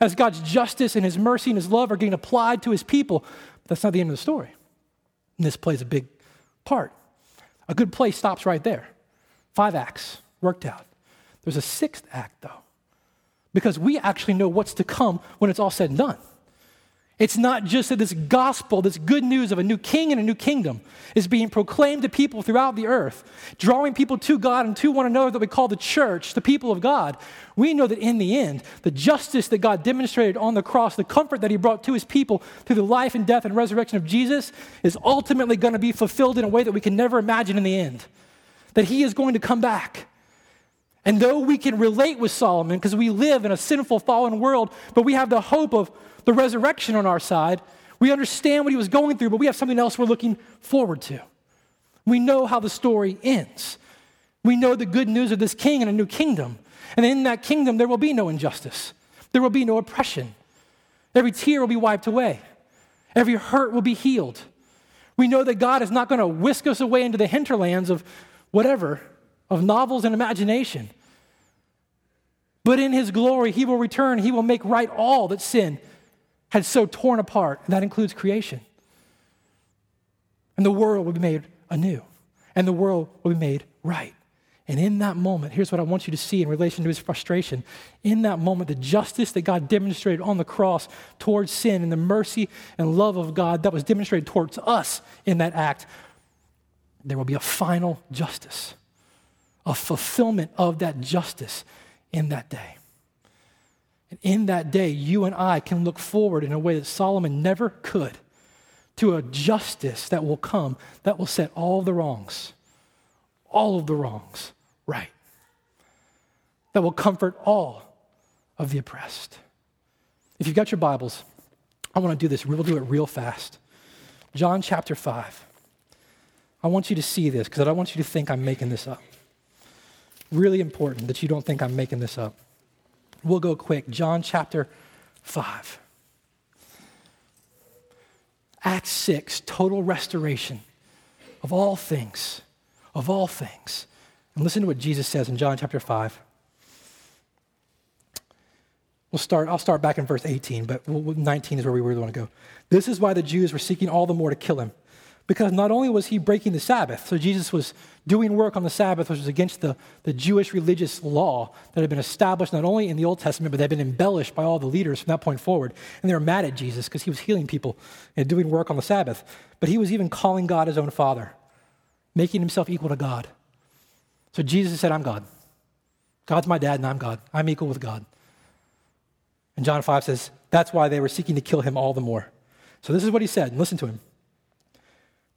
As God's justice and his mercy and his love are getting applied to his people, that's not the end of the story. And this plays a big part. A good play stops right there. Five acts worked out. There's a sixth act, though, because we actually know what's to come when it's all said and done. It's not just that this gospel, this good news of a new king and a new kingdom is being proclaimed to people throughout the earth, drawing people to God and to one another that we call the church, the people of God. We know that in the end, the justice that God demonstrated on the cross, the comfort that he brought to his people through the life and death and resurrection of Jesus is ultimately going to be fulfilled in a way that we can never imagine in the end. That he is going to come back. And though we can relate with Solomon because we live in a sinful, fallen world, but we have the hope of the resurrection on our side. We understand what he was going through, but we have something else we're looking forward to. We know how the story ends. We know the good news of this king and a new kingdom. And in that kingdom, there will be no injustice, there will be no oppression. Every tear will be wiped away, every hurt will be healed. We know that God is not going to whisk us away into the hinterlands of whatever, of novels and imagination. But in his glory, he will return. He will make right all that sin had so torn apart, and that includes creation. And the world will be made anew, and the world will be made right. And in that moment, here's what I want you to see in relation to his frustration. In that moment, the justice that God demonstrated on the cross towards sin and the mercy and love of God that was demonstrated towards us in that act, there will be a final justice, a fulfillment of that justice in that day. And in that day, you and I can look forward in a way that Solomon never could to a justice that will come that will set all the wrongs, all of the wrongs right, that will comfort all of the oppressed. If you've got your Bibles, I want to do this. We'll do it real fast. John chapter 5. I want you to see this because I don't want you to think I'm making this up. Really important that you don't think I'm making this up. We'll go quick. John chapter 5. Acts 6, total restoration of all things, of all things. And listen to what Jesus says in John chapter 5. We'll start, I'll start back in verse 18, but 19 is where we really want to go. This is why the Jews were seeking all the more to kill him because not only was he breaking the Sabbath, so Jesus was doing work on the Sabbath, which was against the, the Jewish religious law that had been established not only in the Old Testament, but they had been embellished by all the leaders from that point forward. And they were mad at Jesus because he was healing people and doing work on the Sabbath. But he was even calling God his own Father, making himself equal to God. So Jesus said, I'm God. God's my dad, and I'm God. I'm equal with God. And John 5 says, that's why they were seeking to kill him all the more. So this is what he said. Listen to him.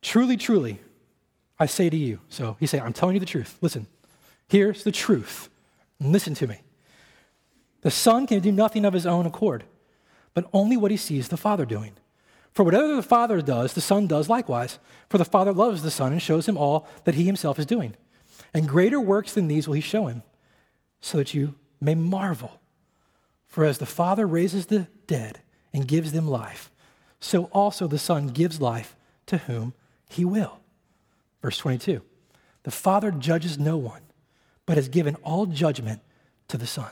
Truly, truly, I say to you. So he said, I'm telling you the truth. Listen, here's the truth. Listen to me. The Son can do nothing of his own accord, but only what he sees the Father doing. For whatever the Father does, the Son does likewise. For the Father loves the Son and shows him all that he himself is doing. And greater works than these will he show him, so that you may marvel. For as the Father raises the dead and gives them life, so also the Son gives life to whom he will. Verse 22 The Father judges no one, but has given all judgment to the Son.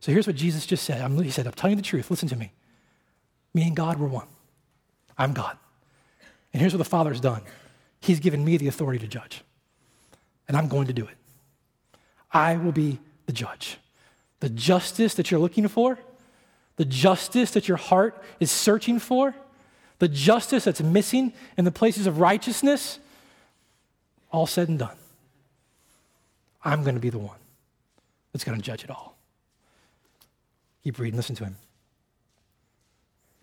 So here's what Jesus just said. he said, I'm telling you the truth. Listen to me. Me and God were one. I'm God. And here's what the Father's done He's given me the authority to judge, and I'm going to do it. I will be the judge. The justice that you're looking for, the justice that your heart is searching for, the justice that's missing in the places of righteousness, all said and done. I'm going to be the one that's going to judge it all. Keep reading, listen to him.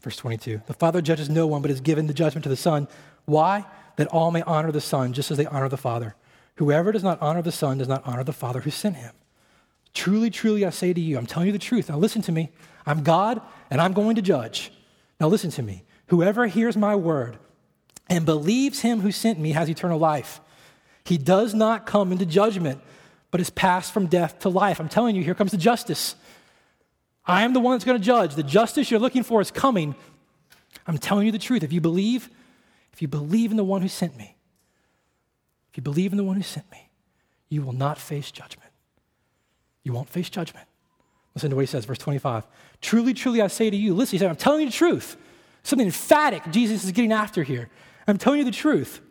Verse 22 The Father judges no one, but has given the judgment to the Son. Why? That all may honor the Son just as they honor the Father. Whoever does not honor the Son does not honor the Father who sent him. Truly, truly, I say to you, I'm telling you the truth. Now listen to me. I'm God, and I'm going to judge. Now listen to me. Whoever hears my word and believes him who sent me has eternal life. He does not come into judgment, but is passed from death to life. I'm telling you, here comes the justice. I am the one that's going to judge. The justice you're looking for is coming. I'm telling you the truth. If you believe, if you believe in the one who sent me, if you believe in the one who sent me, you will not face judgment. You won't face judgment. Listen to what he says, verse 25. Truly, truly, I say to you, listen, he said, I'm telling you the truth. Something emphatic Jesus is getting after here. I'm telling you the truth.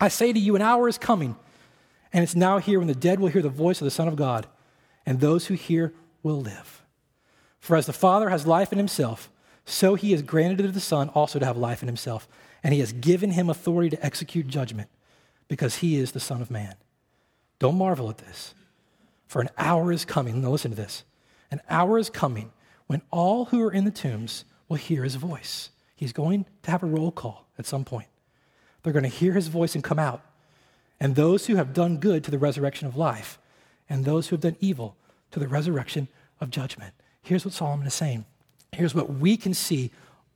I say to you, an hour is coming, and it's now here when the dead will hear the voice of the Son of God, and those who hear will live. For as the Father has life in himself, so he has granted to the Son also to have life in himself. And he has given him authority to execute judgment because he is the Son of Man. Don't marvel at this. For an hour is coming. Now listen to this. An hour is coming when all who are in the tombs will hear his voice. He's going to have a roll call at some point. They're going to hear his voice and come out. And those who have done good to the resurrection of life, and those who have done evil to the resurrection of judgment. Here's what Solomon is saying. Here's what we can see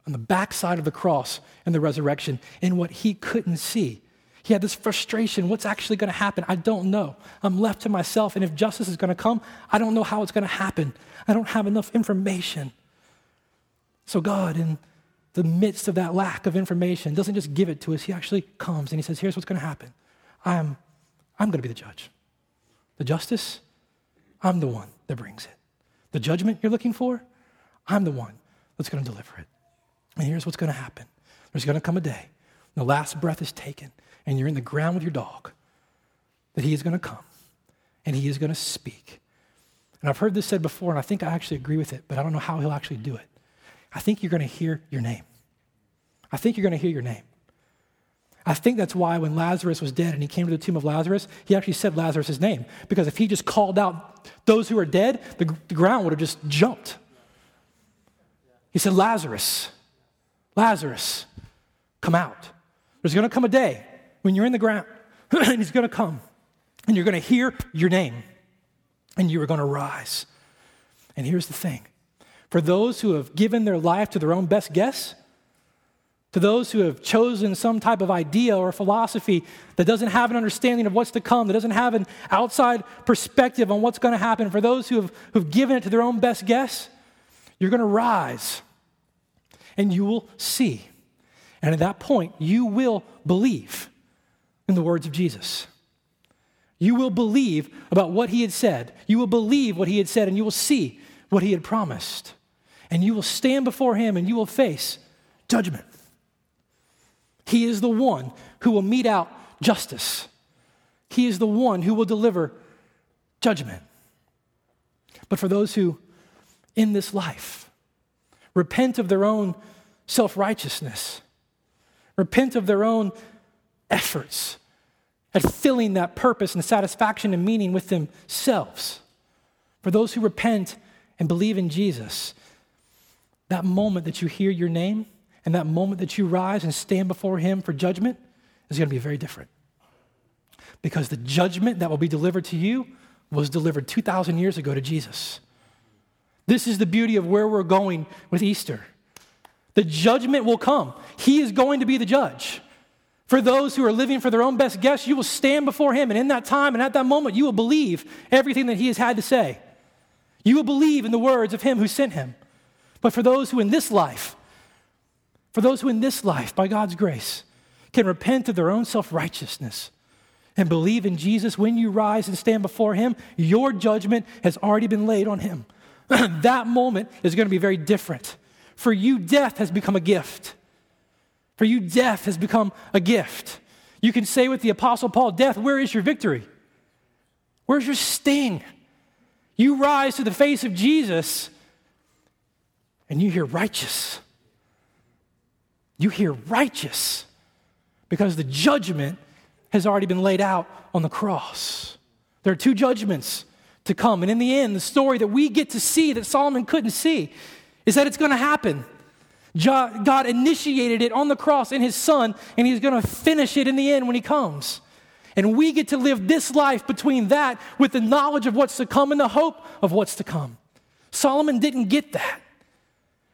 on the backside of the cross and the resurrection in what he couldn't see. He had this frustration. What's actually going to happen? I don't know. I'm left to myself. And if justice is going to come, I don't know how it's going to happen. I don't have enough information. So, God, in the midst of that lack of information, doesn't just give it to us. He actually comes and He says, Here's what's going to happen. I'm, I'm going to be the judge. The justice, I'm the one that brings it. The judgment you're looking for, I'm the one that's going to deliver it. And here's what's going to happen there's going to come a day, the last breath is taken, and you're in the ground with your dog, that he is going to come and he is going to speak. And I've heard this said before, and I think I actually agree with it, but I don't know how he'll actually do it. I think you're going to hear your name. I think you're going to hear your name. I think that's why when Lazarus was dead and he came to the tomb of Lazarus, he actually said Lazarus' name. Because if he just called out those who are dead, the, the ground would have just jumped. He said, Lazarus, Lazarus, come out. There's going to come a day when you're in the ground, and he's going to come, and you're going to hear your name, and you are going to rise. And here's the thing for those who have given their life to their own best guess, to those who have chosen some type of idea or philosophy that doesn't have an understanding of what's to come, that doesn't have an outside perspective on what's going to happen, for those who have who've given it to their own best guess, you're going to rise and you will see. And at that point, you will believe in the words of Jesus. You will believe about what he had said. You will believe what he had said, and you will see what he had promised. And you will stand before him and you will face judgment. He is the one who will mete out justice. He is the one who will deliver judgment. But for those who, in this life, repent of their own self righteousness, repent of their own efforts at filling that purpose and satisfaction and meaning with themselves, for those who repent and believe in Jesus, that moment that you hear your name, and that moment that you rise and stand before Him for judgment is going to be very different. Because the judgment that will be delivered to you was delivered 2,000 years ago to Jesus. This is the beauty of where we're going with Easter. The judgment will come, He is going to be the judge. For those who are living for their own best guess, you will stand before Him, and in that time and at that moment, you will believe everything that He has had to say. You will believe in the words of Him who sent Him. But for those who in this life, for those who in this life, by God's grace, can repent of their own self righteousness and believe in Jesus, when you rise and stand before Him, your judgment has already been laid on Him. that moment is going to be very different. For you, death has become a gift. For you, death has become a gift. You can say with the Apostle Paul, Death, where is your victory? Where's your sting? You rise to the face of Jesus and you hear righteous. You hear righteous because the judgment has already been laid out on the cross. There are two judgments to come. And in the end, the story that we get to see that Solomon couldn't see is that it's going to happen. God initiated it on the cross in his son, and he's going to finish it in the end when he comes. And we get to live this life between that with the knowledge of what's to come and the hope of what's to come. Solomon didn't get that.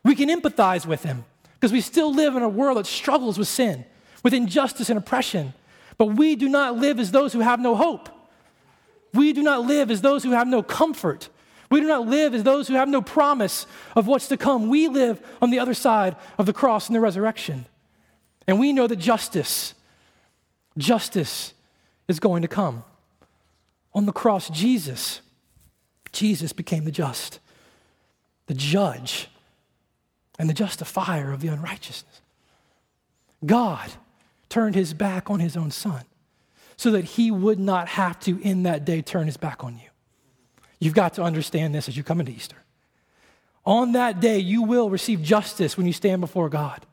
We can empathize with him because we still live in a world that struggles with sin, with injustice and oppression. But we do not live as those who have no hope. We do not live as those who have no comfort. We do not live as those who have no promise of what's to come. We live on the other side of the cross and the resurrection. And we know that justice, justice is going to come. On the cross, Jesus, Jesus became the just, the judge, and the justifier of the unrighteousness. God turned his back on his own son so that he would not have to, in that day, turn his back on you. You've got to understand this as you come into Easter. On that day, you will receive justice when you stand before God.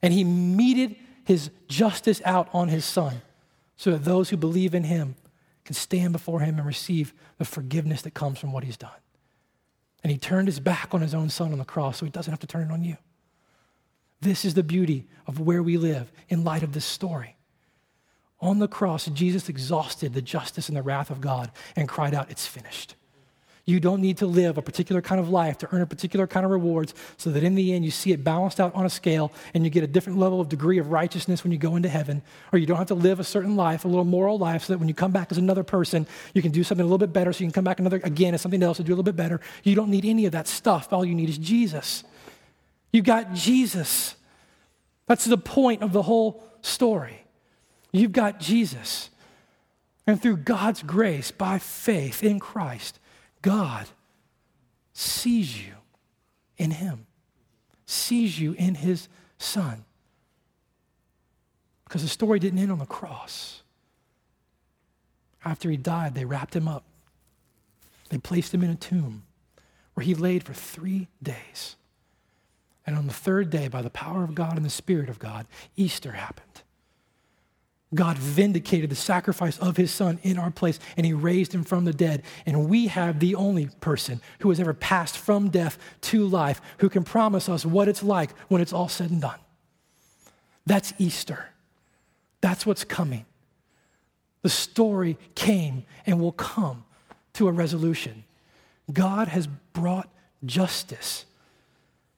And he meted his justice out on his son so that those who believe in him can stand before him and receive the forgiveness that comes from what he's done. And he turned his back on his own son on the cross so he doesn't have to turn it on you. This is the beauty of where we live in light of this story. On the cross, Jesus exhausted the justice and the wrath of God and cried out, It's finished. You don't need to live a particular kind of life to earn a particular kind of rewards so that in the end you see it balanced out on a scale and you get a different level of degree of righteousness when you go into heaven. Or you don't have to live a certain life, a little moral life, so that when you come back as another person, you can do something a little bit better so you can come back another again as something else and do a little bit better. You don't need any of that stuff. All you need is Jesus. You got Jesus. That's the point of the whole story. You've got Jesus. And through God's grace, by faith in Christ, God sees you in Him, sees you in His Son. Because the story didn't end on the cross. After he died, they wrapped him up. They placed him in a tomb where he laid for three days. And on the third day, by the power of God and the Spirit of God, Easter happened. God vindicated the sacrifice of his son in our place, and he raised him from the dead. And we have the only person who has ever passed from death to life who can promise us what it's like when it's all said and done. That's Easter. That's what's coming. The story came and will come to a resolution. God has brought justice.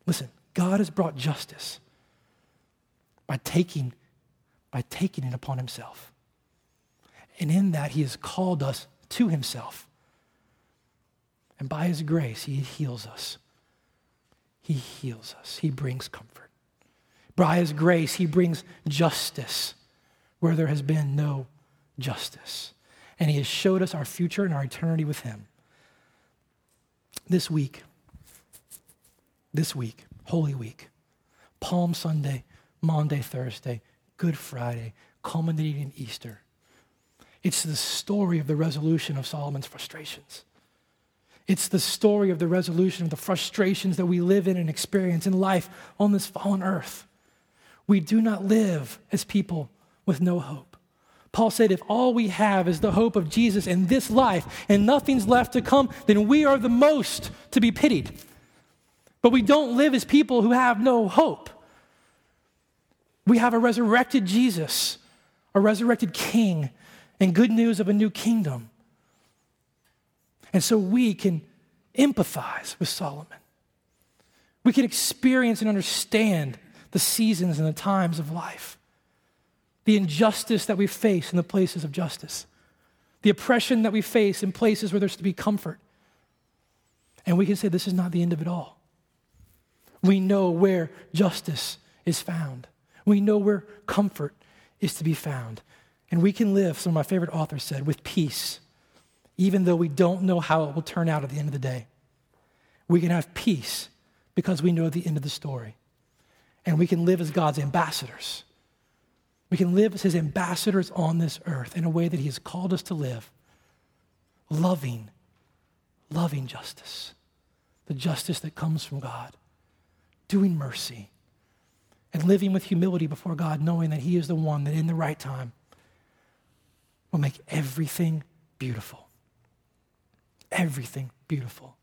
Listen, God has brought justice by taking by taking it upon himself. And in that, he has called us to himself. And by his grace, he heals us. He heals us. He brings comfort. By his grace, he brings justice where there has been no justice. And he has showed us our future and our eternity with him. This week, this week, Holy Week, Palm Sunday, Maundy, Thursday, Good Friday, culminating in Easter. It's the story of the resolution of Solomon's frustrations. It's the story of the resolution of the frustrations that we live in and experience in life on this fallen earth. We do not live as people with no hope. Paul said, if all we have is the hope of Jesus in this life and nothing's left to come, then we are the most to be pitied. But we don't live as people who have no hope. We have a resurrected Jesus, a resurrected king, and good news of a new kingdom. And so we can empathize with Solomon. We can experience and understand the seasons and the times of life, the injustice that we face in the places of justice, the oppression that we face in places where there's to be comfort. And we can say, this is not the end of it all. We know where justice is found. We know where comfort is to be found. And we can live, some of my favorite authors said, with peace, even though we don't know how it will turn out at the end of the day. We can have peace because we know the end of the story. And we can live as God's ambassadors. We can live as his ambassadors on this earth in a way that he has called us to live, loving, loving justice, the justice that comes from God, doing mercy, and living with humility before God, knowing that he is the one that in the right time will make everything beautiful. Everything beautiful.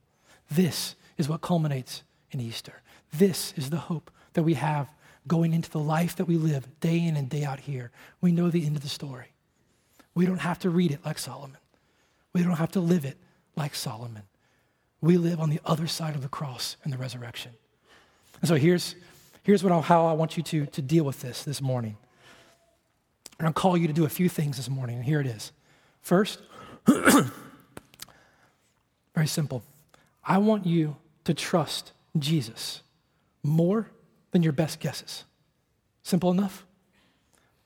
This is what culminates in Easter. This is the hope that we have going into the life that we live day in and day out here. We know the end of the story. We don't have to read it like Solomon. We don't have to live it like Solomon. We live on the other side of the cross and the resurrection. And so here's, here's what I, how I want you to, to deal with this this morning. And I'll call you to do a few things this morning, and here it is. First, very simple. I want you to trust Jesus more than your best guesses. Simple enough?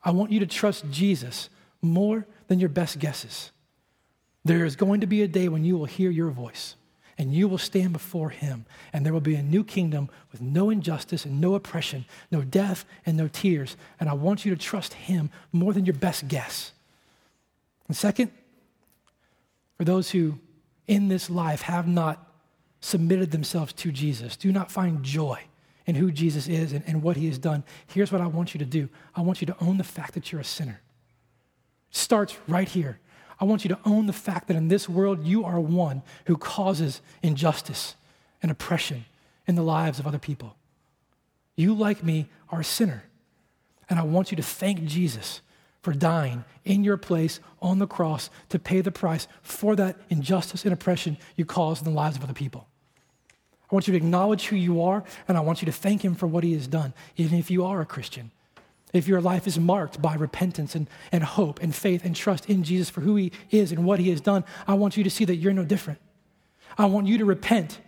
I want you to trust Jesus more than your best guesses. There is going to be a day when you will hear your voice and you will stand before him, and there will be a new kingdom with no injustice and no oppression, no death and no tears. And I want you to trust him more than your best guess. And second, for those who in this life have not submitted themselves to Jesus, do not find joy in who Jesus is and, and what he has done, here's what I want you to do I want you to own the fact that you're a sinner. Starts right here. I want you to own the fact that in this world, you are one who causes injustice and oppression in the lives of other people. You, like me, are a sinner. And I want you to thank Jesus for dying in your place on the cross to pay the price for that injustice and oppression you caused in the lives of other people. I want you to acknowledge who you are, and I want you to thank Him for what He has done, even if you are a Christian if your life is marked by repentance and, and hope and faith and trust in Jesus for who he is and what he has done, I want you to see that you're no different. I want you to repent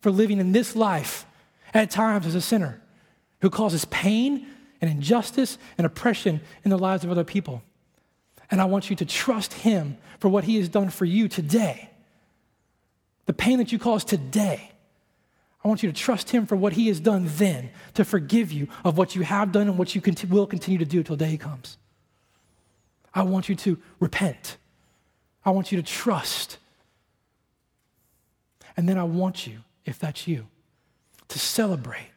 for living in this life at times as a sinner who causes pain and injustice and oppression in the lives of other people. And I want you to trust him for what he has done for you today. The pain that you cause today I want you to trust Him for what He has done then to forgive you of what you have done and what you will continue to do till day comes. I want you to repent. I want you to trust. And then I want you, if that's you, to celebrate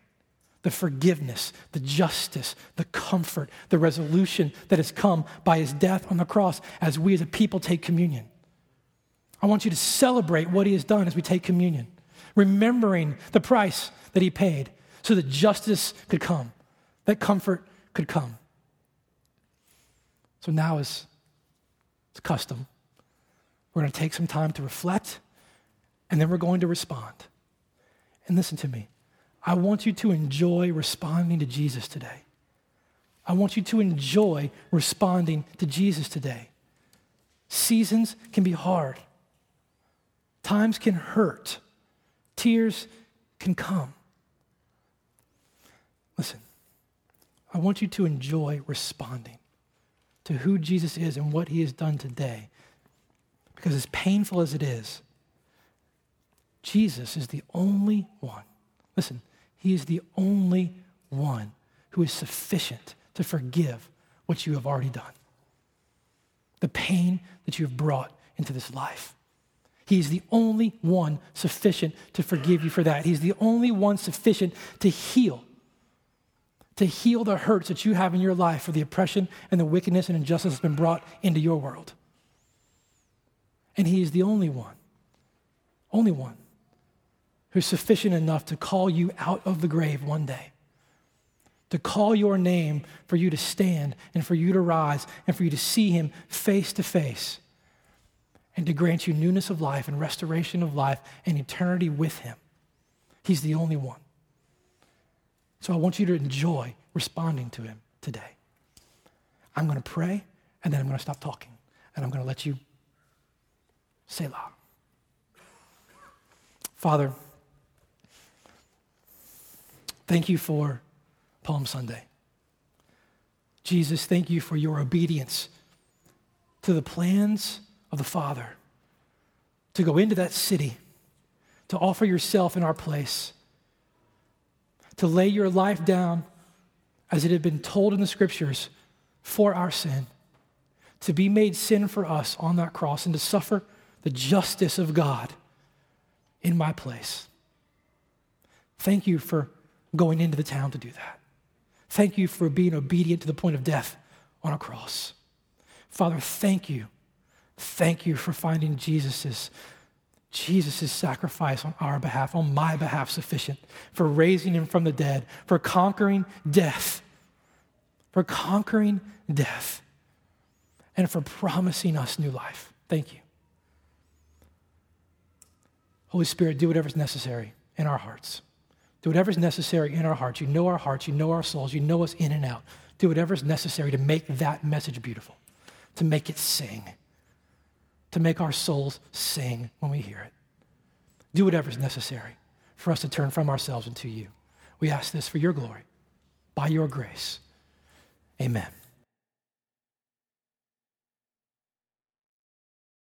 the forgiveness, the justice, the comfort, the resolution that has come by his death on the cross as we as a people take communion. I want you to celebrate what he has done as we take communion remembering the price that he paid so that justice could come, that comfort could come. So now, as it's custom, we're going to take some time to reflect and then we're going to respond. And listen to me. I want you to enjoy responding to Jesus today. I want you to enjoy responding to Jesus today. Seasons can be hard, times can hurt tears can come. Listen, I want you to enjoy responding to who Jesus is and what he has done today. Because as painful as it is, Jesus is the only one. Listen, he is the only one who is sufficient to forgive what you have already done. The pain that you have brought into this life. He's the only one sufficient to forgive you for that. He's the only one sufficient to heal, to heal the hurts that you have in your life for the oppression and the wickedness and injustice that's been brought into your world. And He is the only one, only one, who's sufficient enough to call you out of the grave one day to call your name for you to stand and for you to rise and for you to see him face to face and to grant you newness of life and restoration of life and eternity with Him. He's the only one. So I want you to enjoy responding to Him today. I'm going to pray, and then I'm going to stop talking, and I'm going to let you say Selah. Father, Thank you for Palm Sunday. Jesus, thank you for your obedience to the plans of the Father to go into that city, to offer yourself in our place, to lay your life down as it had been told in the scriptures for our sin, to be made sin for us on that cross, and to suffer the justice of God in my place. Thank you for going into the town to do that. Thank you for being obedient to the point of death on a cross. Father, thank you. Thank you for finding Jesus's Jesus' sacrifice on our behalf, on my behalf, sufficient, for raising him from the dead, for conquering death, for conquering death, and for promising us new life. Thank you. Holy Spirit, do whatever's necessary in our hearts. Do whatever's necessary in our hearts. You know our hearts, you know our souls, you know us in and out. Do whatever's necessary to make that message beautiful, to make it sing, to make our souls sing when we hear it. Do whatever is necessary for us to turn from ourselves into you. We ask this for your glory, by your grace. Amen.